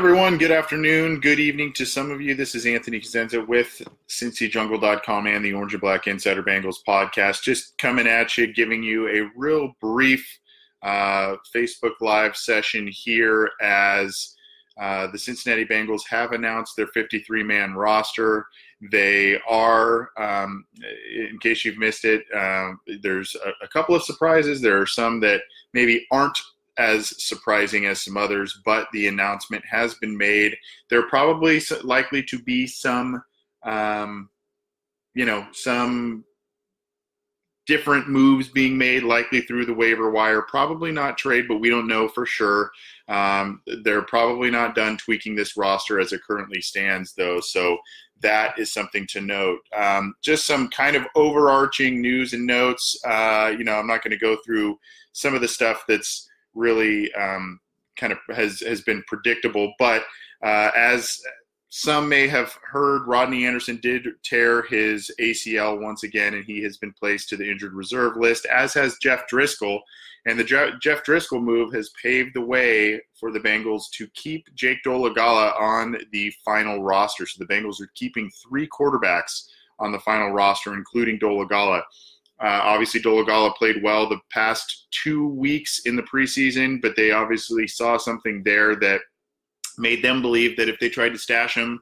Everyone, good afternoon, good evening to some of you. This is Anthony Cosenza with CincyJungle.com and the Orange and Black Insider Bengals podcast. Just coming at you, giving you a real brief uh, Facebook Live session here as uh, the Cincinnati Bengals have announced their 53 man roster. They are, um, in case you've missed it, um, there's a, a couple of surprises. There are some that maybe aren't as surprising as some others, but the announcement has been made. There are probably likely to be some, um, you know, some different moves being made, likely through the waiver wire. Probably not trade, but we don't know for sure. Um, they're probably not done tweaking this roster as it currently stands, though. So that is something to note. Um, just some kind of overarching news and notes. Uh, you know, I'm not going to go through some of the stuff that's really um, kind of has has been predictable. But uh, as some may have heard, Rodney Anderson did tear his ACL once again, and he has been placed to the injured reserve list, as has Jeff Driskel. And the Jeff Driskel move has paved the way for the Bengals to keep Jake Dolegala on the final roster. So the Bengals are keeping three quarterbacks on the final roster, including Dolegala. Uh, obviously, Dolegala played well the past two weeks in the preseason, but they obviously saw something there that made them believe that if they tried to stash him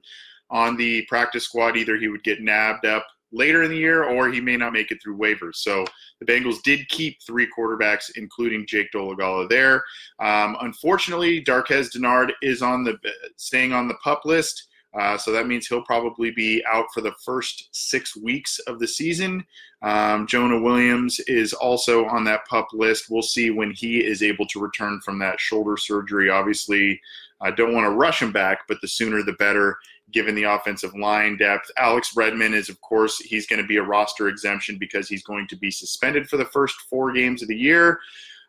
on the practice squad, either he would get nabbed up later in the year or he may not make it through waivers. So the Bengals did keep three quarterbacks, including Jake Dolegala there. Um, unfortunately, Darqueze Dennard is on the staying on the pup list. Uh, so that means he'll probably be out for the first six weeks of the season. Um, Jonah Williams is also on that pup list. We'll see when he is able to return from that shoulder surgery. Obviously, I don't want to rush him back, but the sooner the better, given the offensive line depth. Alex Redmond is, of course, he's going to be a roster exemption because he's going to be suspended for the first four games of the year.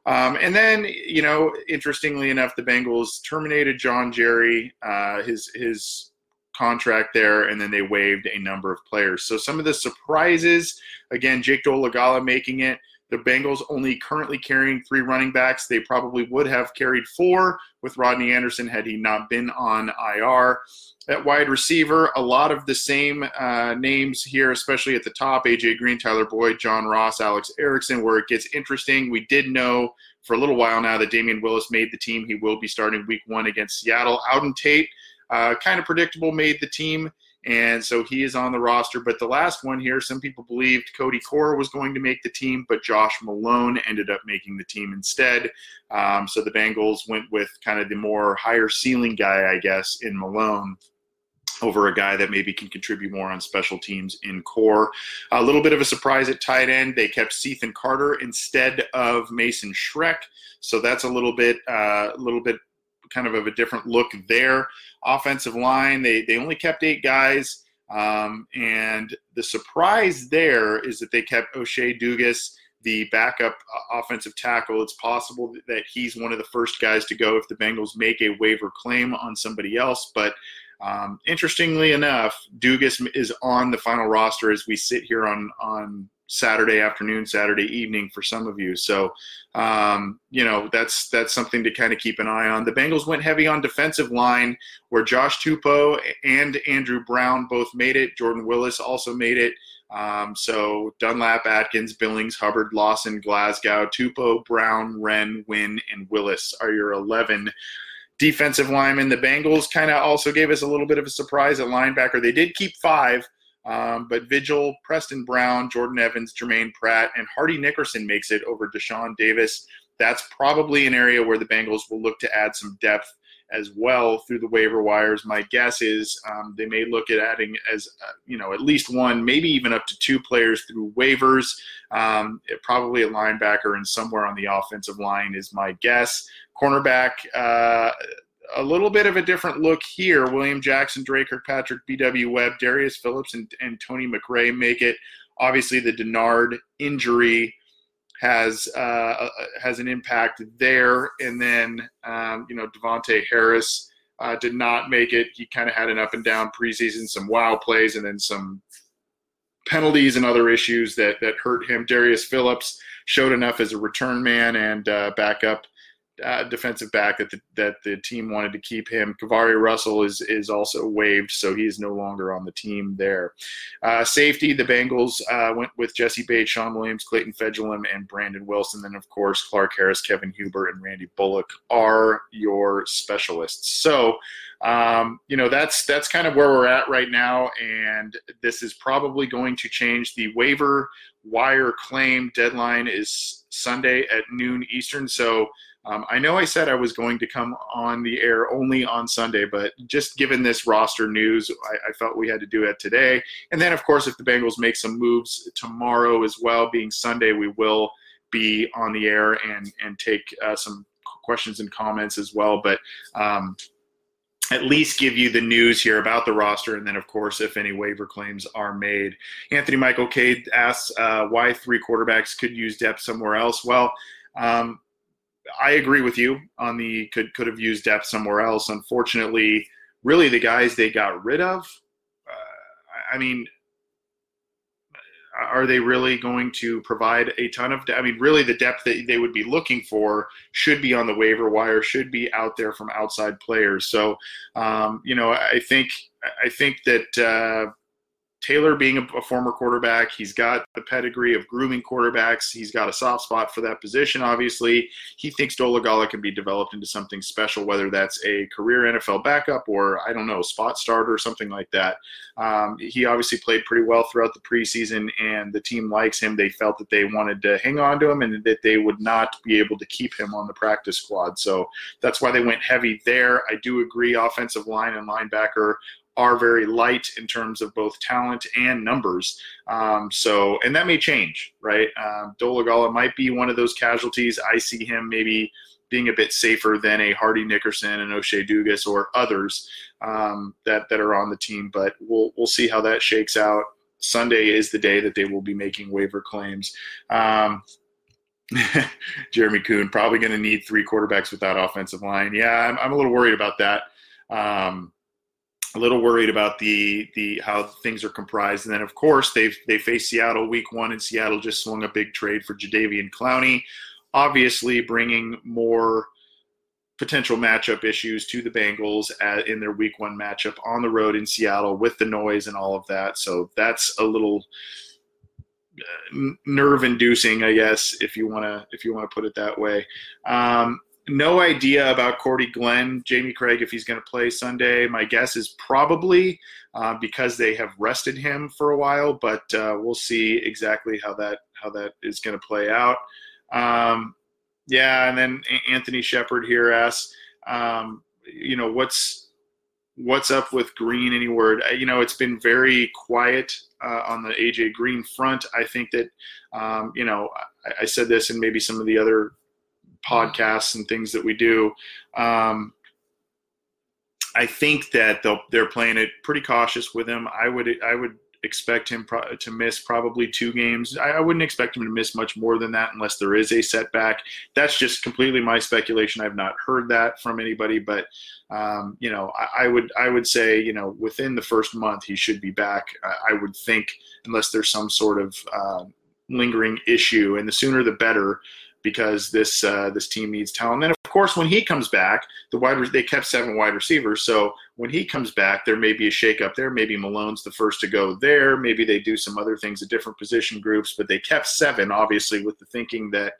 Um, and then, you know, interestingly enough, the Bengals terminated John Jerry, uh, his his contract there, and then they waived a number of players. So some of the surprises, again, Jake Dolegala making it. The Bengals only currently carrying three running backs. They probably would have carried four with Rodney Anderson had he not been on IR. At wide receiver, a lot of the same uh, names here, especially at the top AJ Green, Tyler Boyd, John Ross, Alex Erickson, where it gets interesting. We did know for a little while now that Damion Willis made the team. He will be starting week one against Seattle. Auden Tate uh, kind of predictable, made the team, and so he is on the roster. But the last one here, some people believed Cody Core was going to make the team, but Josh Malone ended up making the team instead. Um, so the Bengals went with kind of the more higher ceiling guy, I guess, in Malone over a guy that maybe can contribute more on special teams in core. A little bit of a surprise at tight end. They kept Cethan Carter instead of Mason Schreck. So that's a little bit, a uh, little bit kind of of a different look there. Offensive line, they they only kept eight guys, um, and the surprise there is that they kept O'Shea Dugas. the backup uh, offensive tackle. It's possible that he's one of the first guys to go if the Bengals make a waiver claim on somebody else. But um, interestingly enough, Dugas is on the final roster as we sit here on on Saturday afternoon, Saturday evening for some of you. So, um, you know, that's that's something to kind of keep an eye on. The Bengals went heavy on defensive line, where Josh Tupou and Andrew Brown both made it. Jordan Willis also made it. Um, so Dunlap, Atkins, Billings, Hubbard, Lawson, Glasgow, Tupou, Brown, Wren, Wynn, and Willis are your 11 defensive linemen. The Bengals kind of also gave us a little bit of a surprise at linebacker. They did keep five, um, but Vigil, Preston Brown, Jordan Evans, Germaine Pratt, and Hardy Nickerson makes it over Deshaun Davis. That's probably an area where the Bengals will look to add some depth as well through the waiver wires. My guess is um, they may look at adding as uh, you know at least one, maybe even up to two players through waivers. Um, probably a linebacker and somewhere on the offensive line is my guess. Cornerback. Uh, a little bit of a different look here. William Jackson, Dre Kirkpatrick, B.W. Webb, Darius Phillips, and, and Tony McRae make it. Obviously, the Dennard injury has uh, uh, has an impact there. And then um, you know Davontae Harris uh, did not make it. He kind of had an up and down preseason, some wow plays, and then some penalties and other issues that that hurt him. Darius Phillips showed enough as a return man and uh, backup uh, defensive back that the, that the team wanted to keep him. KeiVarae Russell is is also waived, so he's no longer on the team there. Uh, safety, the Bengals uh, went with Jessie Bates, Shawn Williams, Clayton Fejedelem, and Brandon Wilson. Then, of course, Clark Harris, Kevin Huber, and Randy Bullock are your specialists. So, um, you know, that's that's kind of where we're at right now, and this is probably going to change. The waiver wire claim deadline is Sunday at noon Eastern, so um, I know I said I was going to come on the air only on Sunday, but just given this roster news, I, I, felt we had to do it today. And then, of course, if the Bengals make some moves tomorrow as well, being Sunday, we will be on the air and and take uh, some questions and comments as well. But um, at least give you the news here about the roster, and then, of course, if any waiver claims are made. Anthony Michael Cade asks uh, why three quarterbacks could use depth somewhere else. Well. Um, I agree with you on the could could have used depth somewhere else. Unfortunately, really the guys they got rid of. Uh, I mean, are they really going to provide a ton of? I mean, really the depth that they would be looking for should be on the waiver wire, should be out there from outside players. So, um, you know, I think I think that. Uh, Taylor being a, a, former quarterback, he's got the pedigree of grooming quarterbacks. He's got a soft spot for that position, obviously. He thinks Dolegala can be developed into something special, whether that's a career NFL backup or, I don't know, spot starter or something like that. Um, he obviously played pretty well throughout the preseason, and the team likes him. They felt that they wanted to hang on to him and that they would not be able to keep him on the practice squad. So that's why they went heavy there. I do agree, offensive line and linebacker are very light in terms of both talent and numbers. Um, so, and that may change, right? Um, Dolegala might be one of those casualties. I see him maybe being a bit safer than a Hardy Nickerson and O'Shea Dugas or others um, that that are on the team. But we'll we'll see how that shakes out. Sunday is the day that they will be making waiver claims. Um, Jeremy Kuhn probably going to need three quarterbacks with that offensive line. Yeah, I'm, I'm a little worried about that. Um, a little worried about the the how things are comprised. And then of course they they face Seattle week one, and Seattle just swung a big trade for Jadeveon Clowney, obviously bringing more potential matchup issues to the Bengals at, in their week one matchup on the road in Seattle with the noise and all of that. So that's a little uh, nerve inducing, I guess, if you want to if you want to put it that way. Um, no idea about Cordy Glenn, Jamie Craig, if he's going to play Sunday. My guess is probably uh, because they have rested him for a while, but uh, we'll see exactly how that how that is going to play out. Um, yeah, and then Anthony Shepard here asks, um, you know, what's what's up with Green? Any word? You know, it's been very quiet uh, on the AJ Green front. I think that, um, you know, I, I, said this and maybe some of the other podcasts and things that we do. Um, I think that they're playing it pretty cautious with him. I would I would expect him pro- to miss probably two games. I, I, wouldn't expect him to miss much more than that unless there is a setback. That's just completely my speculation. I've not heard that from anybody, but um, you know, I, I, would I would say you know within the first month he should be back. I, I would think unless there's some sort of uh, lingering issue, and the sooner the better because this uh, this team needs talent. And then, of course, when he comes back, the wide they kept seven wide receivers. So when he comes back, there may be a shakeup there. Maybe Malone's the first to go there. Maybe they do some other things at different position groups. But they kept seven, obviously, with the thinking that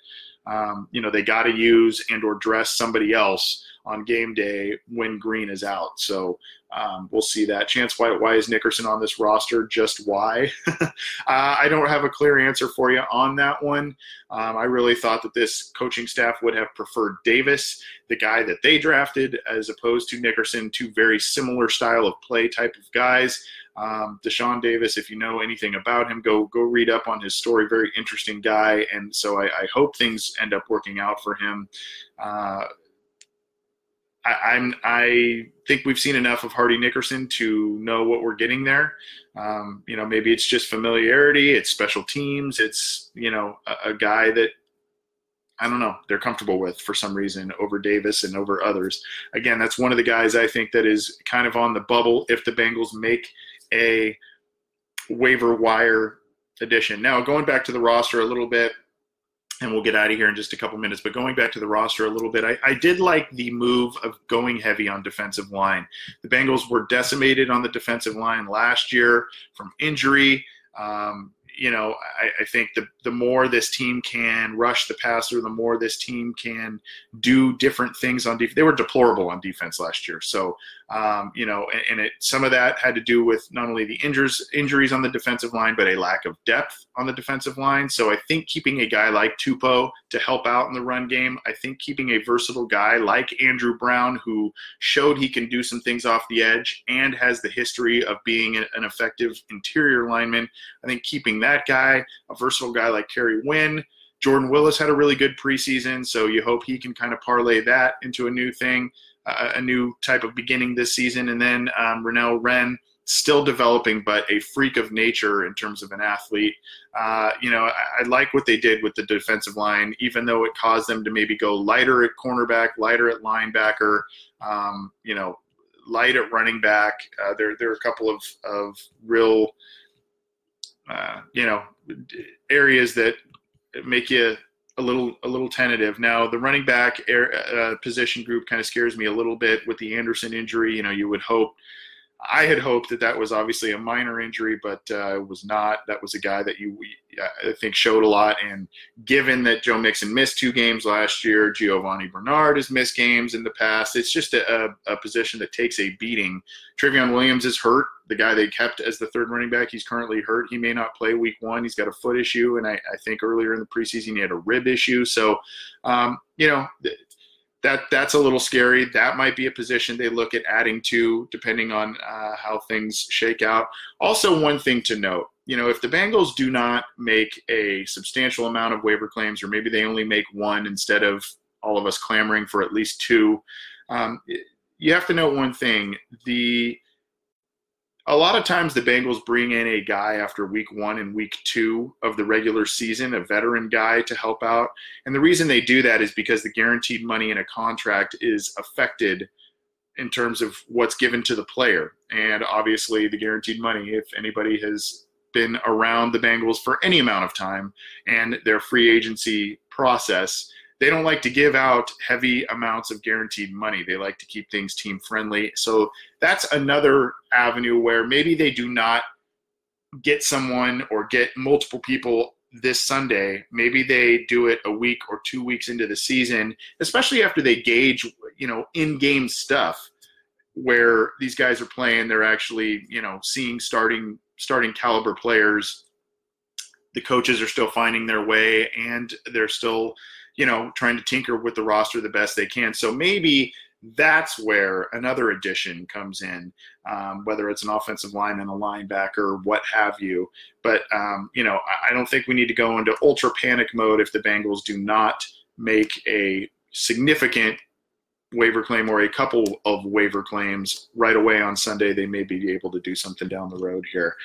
um, you know they got to use and or dress somebody else on game day when Green is out. So um, we'll see that. Chance White, why is Nickerson on this roster? Just why? uh, I don't have a clear answer for you on that one. Um, I really thought that this coaching staff would have preferred Davis, the guy that they drafted, as opposed to Nickerson, two very similar style of play type of guys. Um, Deshaun Davis, if you know anything about him, go go read up on his story. Very interesting guy, and so I, I hope things end up working out for him. Uh, I, am I think we've seen enough of Hardy Nickerson to know what we're getting there. Um, you know, maybe it's just familiarity, it's special teams, it's you know a, a, guy that I don't know they're comfortable with for some reason over Davis and over others. Again, that's one of the guys I think that is kind of on the bubble if the Bengals make a waiver wire addition. Now, going back to the roster a little bit and we'll get out of here in just a couple minutes. But going back to the roster a little bit, I, I, did like the move of going heavy on defensive line. The Bengals were decimated on the defensive line last year from injury. Um, you know, I, I, think the the more this team can rush the passer, the more this team can do different things on defense. They were deplorable on defense last year, so um, you know, and, and, it some of that had to do with not only the injuries injuries on the defensive line, but a lack of depth on the defensive line. So I think keeping a guy like Tupou to help out in the run game, I think keeping a versatile guy like Andrew Brown, who showed he can do some things off the edge and has the history of being an effective interior lineman, I think keeping that guy, a versatile guy like Kerry Wynn. Jordan Willis had a really good preseason, so you hope he can kind of parlay that into a new thing a new type of beginning this season. And then um, Renell Wren, still developing, but a freak of nature in terms of an athlete. Uh, you know, I, I, like what they did with the defensive line, even though it caused them to maybe go lighter at cornerback, lighter at linebacker, um, you know, light at running back. Uh, there, there are a couple of, of real, uh, you know, areas that make you a little a little tentative. Now the running back air, uh, position group kind of scares me a little bit with the Anderson injury. You know, you would hope I had hoped that that was obviously a minor injury, but uh, it was not. That was a guy that you, I think, showed a lot. And given that Joe Mixon missed two games last year, Giovani Bernard has missed games in the past. It's just a, a, position that takes a beating. Trayveon Williams is hurt. The guy they kept as the third running back, he's currently hurt. He may not play week one. He's got a foot issue, and I, I think earlier in the preseason he had a rib issue. So, um, you know that that's a little scary. That might be a position they look at adding to, depending on uh, how things shake out. Also, one thing to note: you know, if the Bengals do not make a substantial amount of waiver claims, or maybe they only make one instead of all of us clamoring for at least two, um, you have to note one thing: the a lot of times the Bengals bring in a guy after week one and week two of the regular season, a veteran guy to help out. And the reason they do that is because the guaranteed money in a contract is affected in terms of what's given to the player. And obviously, the guaranteed money, if anybody has been around the Bengals for any amount of time and their free agency process, they don't like to give out heavy amounts of guaranteed money. They like to keep things team friendly. So that's another avenue where maybe they do not get someone or get multiple people this Sunday. Maybe they do it a week or two weeks into the season, especially after they gauge, you know, in-game stuff where these guys are playing. They're actually, you know, seeing starting starting caliber players. The coaches are still finding their way, and they're still you know, trying to tinker with the roster the best they can. So maybe that's where another addition comes in, um, whether it's an offensive line and a linebacker, what have you. But, um, you know, I, I don't think we need to go into ultra panic mode if the Bengals do not make a significant waiver claim or a couple of waiver claims right away on Sunday, they may be able to do something down the road here.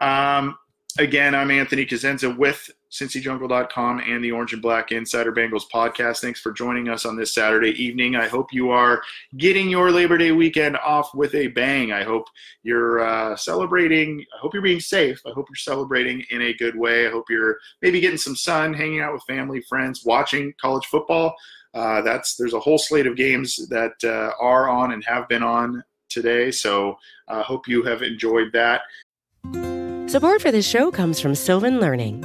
Um, again, I'm Anthony Cosenza with CincyJungle.com and the Orange and Black Insider Bengals podcast. Thanks for joining us on this Saturday evening. I hope you are getting your Labor Day weekend off with a bang. I hope you're uh, celebrating. I hope you're being safe. I hope you're celebrating in a good way. I hope you're maybe getting some sun, hanging out with family, friends, watching college football. Uh, that's there's a whole slate of games that uh, are on and have been on today. So I uh, hope you have enjoyed that. Support for this show comes from Sylvan Learning.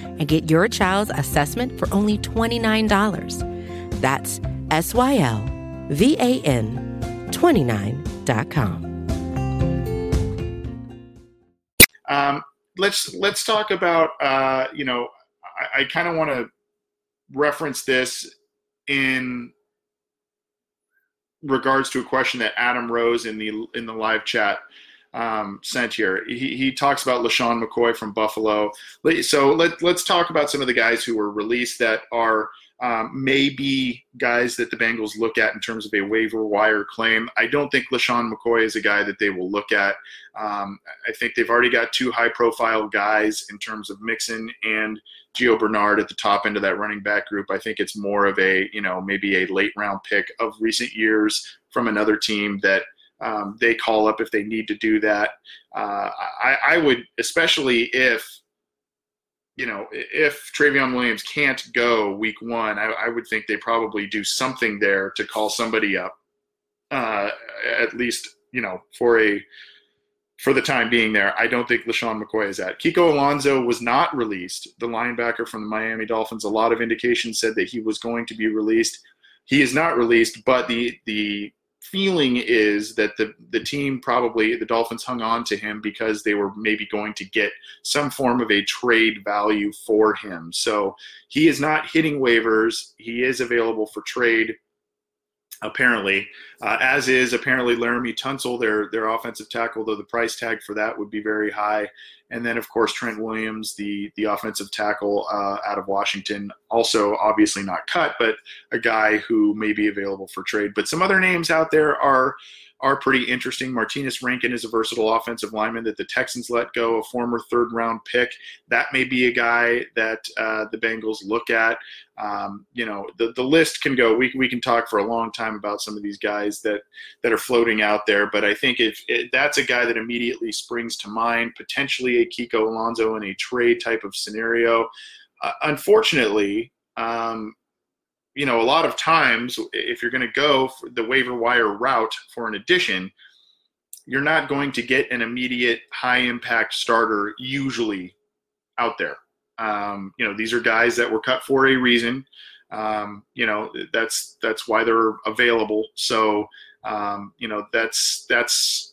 and get your child's assessment for only $29. That's S Y L V A N 29.com. Um, let's let's talk about uh, you know I, I kind of want to reference this in regards to a question that Adam Rose in the in the live chat um, sent here. He, he talks about LeSean McCoy from Buffalo. So let, let's talk about some of the guys who were released that are um, maybe guys that the Bengals look at in terms of a waiver wire claim. I don't think LeSean McCoy is a guy that they will look at. Um, I think they've already got two high profile guys in terms of Mixon and Gio Bernard at the top end of that running back group. I think it's more of a, you know, maybe a late round pick of recent years from another team that um, they call up if they need to do that. Uh, I, I would, especially if, you know, if Trayveon Williams can't go week one, I, I would think they probably do something there to call somebody up, uh, at least, you know, for a for the time being there. I don't think LeSean McCoy is at. Kiko Alonso was not released, the linebacker from the Miami Dolphins. A lot of indications said that he was going to be released. He is not released, but the the feeling is that the the team probably the Dolphins hung on to him because they were maybe going to get some form of a trade value for him. So he is not hitting waivers. He is available for trade apparently, uh, as is apparently Laremy Tunsil, their their offensive tackle, though the price tag for that would be very high. And then, of course, Trent Williams, the the offensive tackle uh, out of Washington, also obviously not cut, but a guy who may be available for trade. But some other names out there are are pretty interesting. Martinez Rankin is a versatile offensive lineman that the Texans let go, a former third round pick. That may be a guy that uh, the Bengals look at. Um, you know, the, the list can go. We, we can talk for a long time about some of these guys that, that are floating out there, but I think if it, that's a guy that immediately springs to mind, potentially Kiko Alonso in a trade type of scenario. Uh, unfortunately, um, you know, a lot of times if you're going to go the waiver wire route for an addition, you're not going to get an immediate high impact starter usually out there. Um, you know, these are guys that were cut for a reason. Um, you know, that's that's why they're available. So, um, you know, that's that's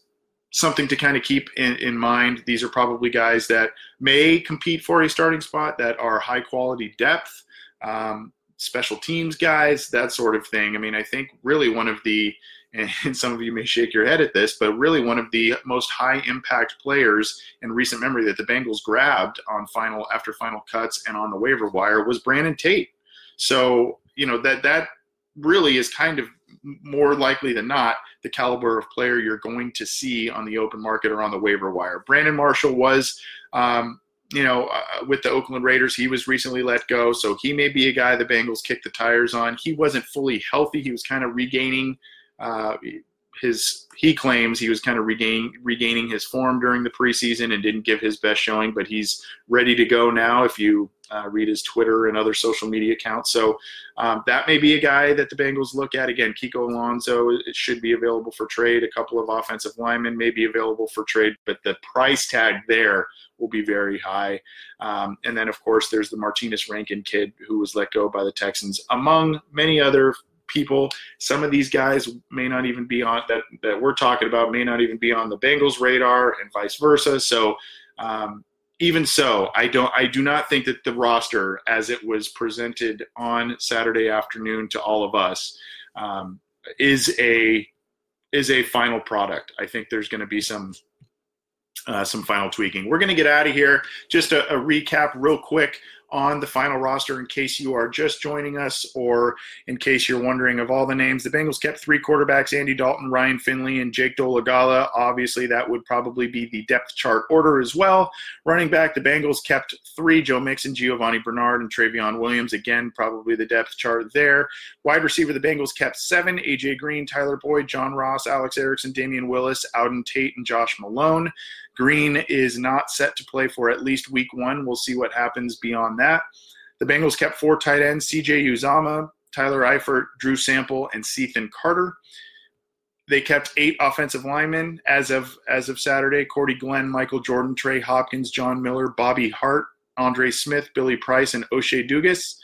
something to kind of keep in, in mind. These are probably guys that may compete for a starting spot that are high quality depth. Um, special teams guys, that sort of thing. I mean, I think really one of the, and some of you may shake your head at this, but really one of the most high impact players in recent memory that the Bengals grabbed on final after final cuts and on the waiver wire was Brandon Tate. So, you know, that that really is kind of more likely than not the caliber of player you're going to see on the open market or on the waiver wire. Brandon Marshall was um, you know, uh, with the Oakland Raiders, he was recently let go, so he may be a guy the Bengals kick the tires on. He wasn't fully healthy; he was kind of regaining uh, his he claims he was kind of regaining regaining his form during the preseason and didn't give his best showing, but he's ready to go now. If you uh, read his Twitter and other social media accounts, so um, that may be a guy that the Bengals look at again. Kiko Alonso it should be available for trade. A couple of offensive linemen may be available for trade, but the price tag there will be very high. Um, and then, of course, there's the Martinez Rankin kid who was let go by the Texans, among many other people. Some of these guys may not even be on that that we're talking about may not even be on the Bengals radar, and vice versa. So. Um, even so, I don't. I do not think that the roster, as it was presented on Saturday afternoon to all of us, um, is a is a final product. I think there's going to be some uh, some final tweaking. We're going to get out of here. Just a, a recap, real quick on the final roster in case you are just joining us or in case you're wondering of all the names. The Bengals kept three quarterbacks Andy Dalton, Ryan Finley, and Jake Dolegala. Obviously, that would probably be the depth chart order as well. Running back, the Bengals kept three Joe Mixon, Giovani Bernard, and Trayveon Williams. Again, probably the depth chart there. Wide receiver, the Bengals kept seven AJ Green, Tyler Boyd, John Ross, Alex Erickson, Damion Willis, Auden Tate, and Josh Malone. Green is not set to play for at least week one. We'll see what happens beyond that. The Bengals kept four tight ends CJ Uzomah, Tyler Eifert, Drew Sample, and Cethan Carter. They kept eight offensive linemen as of as of Saturday: Cordy Glenn, Michael Jordan, Trey Hopkins, John Miller, Bobby Hart, Andre Smith, Billy Price, and O'Shea Dugas.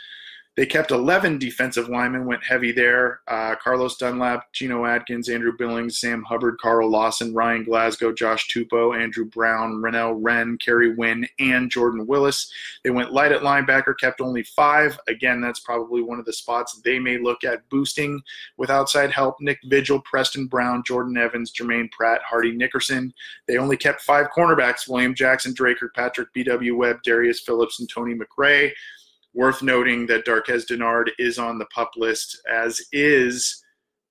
They kept 11 defensive linemen, went heavy there. Uh, Carlos Dunlap, Geno Atkins, Andrew Billings, Sam Hubbard, Carl Lawson, Ryan Glasgow, Josh Tupou, Andrew Brown, Renell Wren, Kerry Wynn, and Jordan Willis. They went light at linebacker, kept only five. Again, that's probably one of the spots they may look at boosting with outside help. Nick Vigil, Preston Brown, Jordan Evans, Germaine Pratt, Hardy Nickerson. They only kept five cornerbacks William Jackson, Dre Kirkpatrick B.W. Webb, Darius Phillips, and Tony McRae. Worth noting that Darqueze Dennard is on the pup list, as is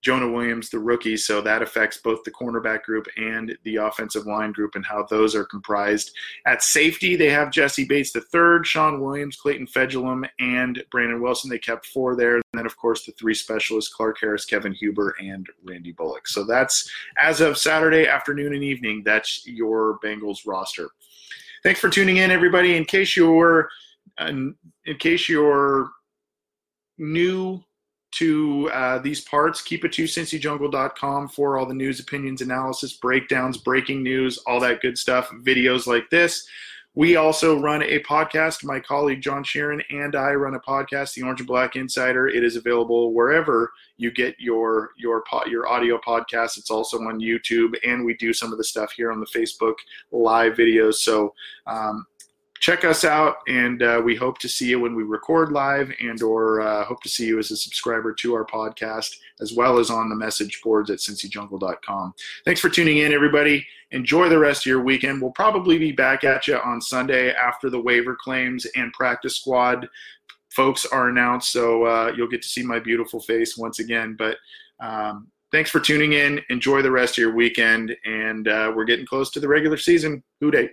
Jonah Williams, the rookie. So that affects both the cornerback group and the offensive line group and how those are comprised. At safety, they have Jessie Bates III, Shawn Williams, Clayton Fejedelem, and Brandon Wilson. They kept four there. And then, of course, the three specialists Clark Harris, Kevin Huber, and Randy Bullock. So that's as of Saturday afternoon and evening. That's your Bengals roster. Thanks for tuning in, everybody. In case you're in case you're new to uh, these parts, keep it to cincyjungle.com for all the news, opinions, analysis, breakdowns, breaking news, all that good stuff, videos like this. We also run a podcast. My colleague John Sheeran and I run a podcast, The Orange and Black Insider. It is available wherever you get your your your audio podcast. It's also on YouTube, and we do some of the stuff here on the Facebook live videos. So um, check us out and uh, we hope to see you when we record live and or uh, hope to see you as a subscriber to our podcast as well as on the message boards at cincyjungle.com thanks for tuning in everybody. Enjoy the rest of your weekend. We'll probably be back at you on sunday after the waiver claims and practice squad folks are announced so uh, you'll get to see my beautiful face once again. But um, thanks for tuning in. Enjoy the rest of your weekend and uh, we're getting close to the regular season. Who Dey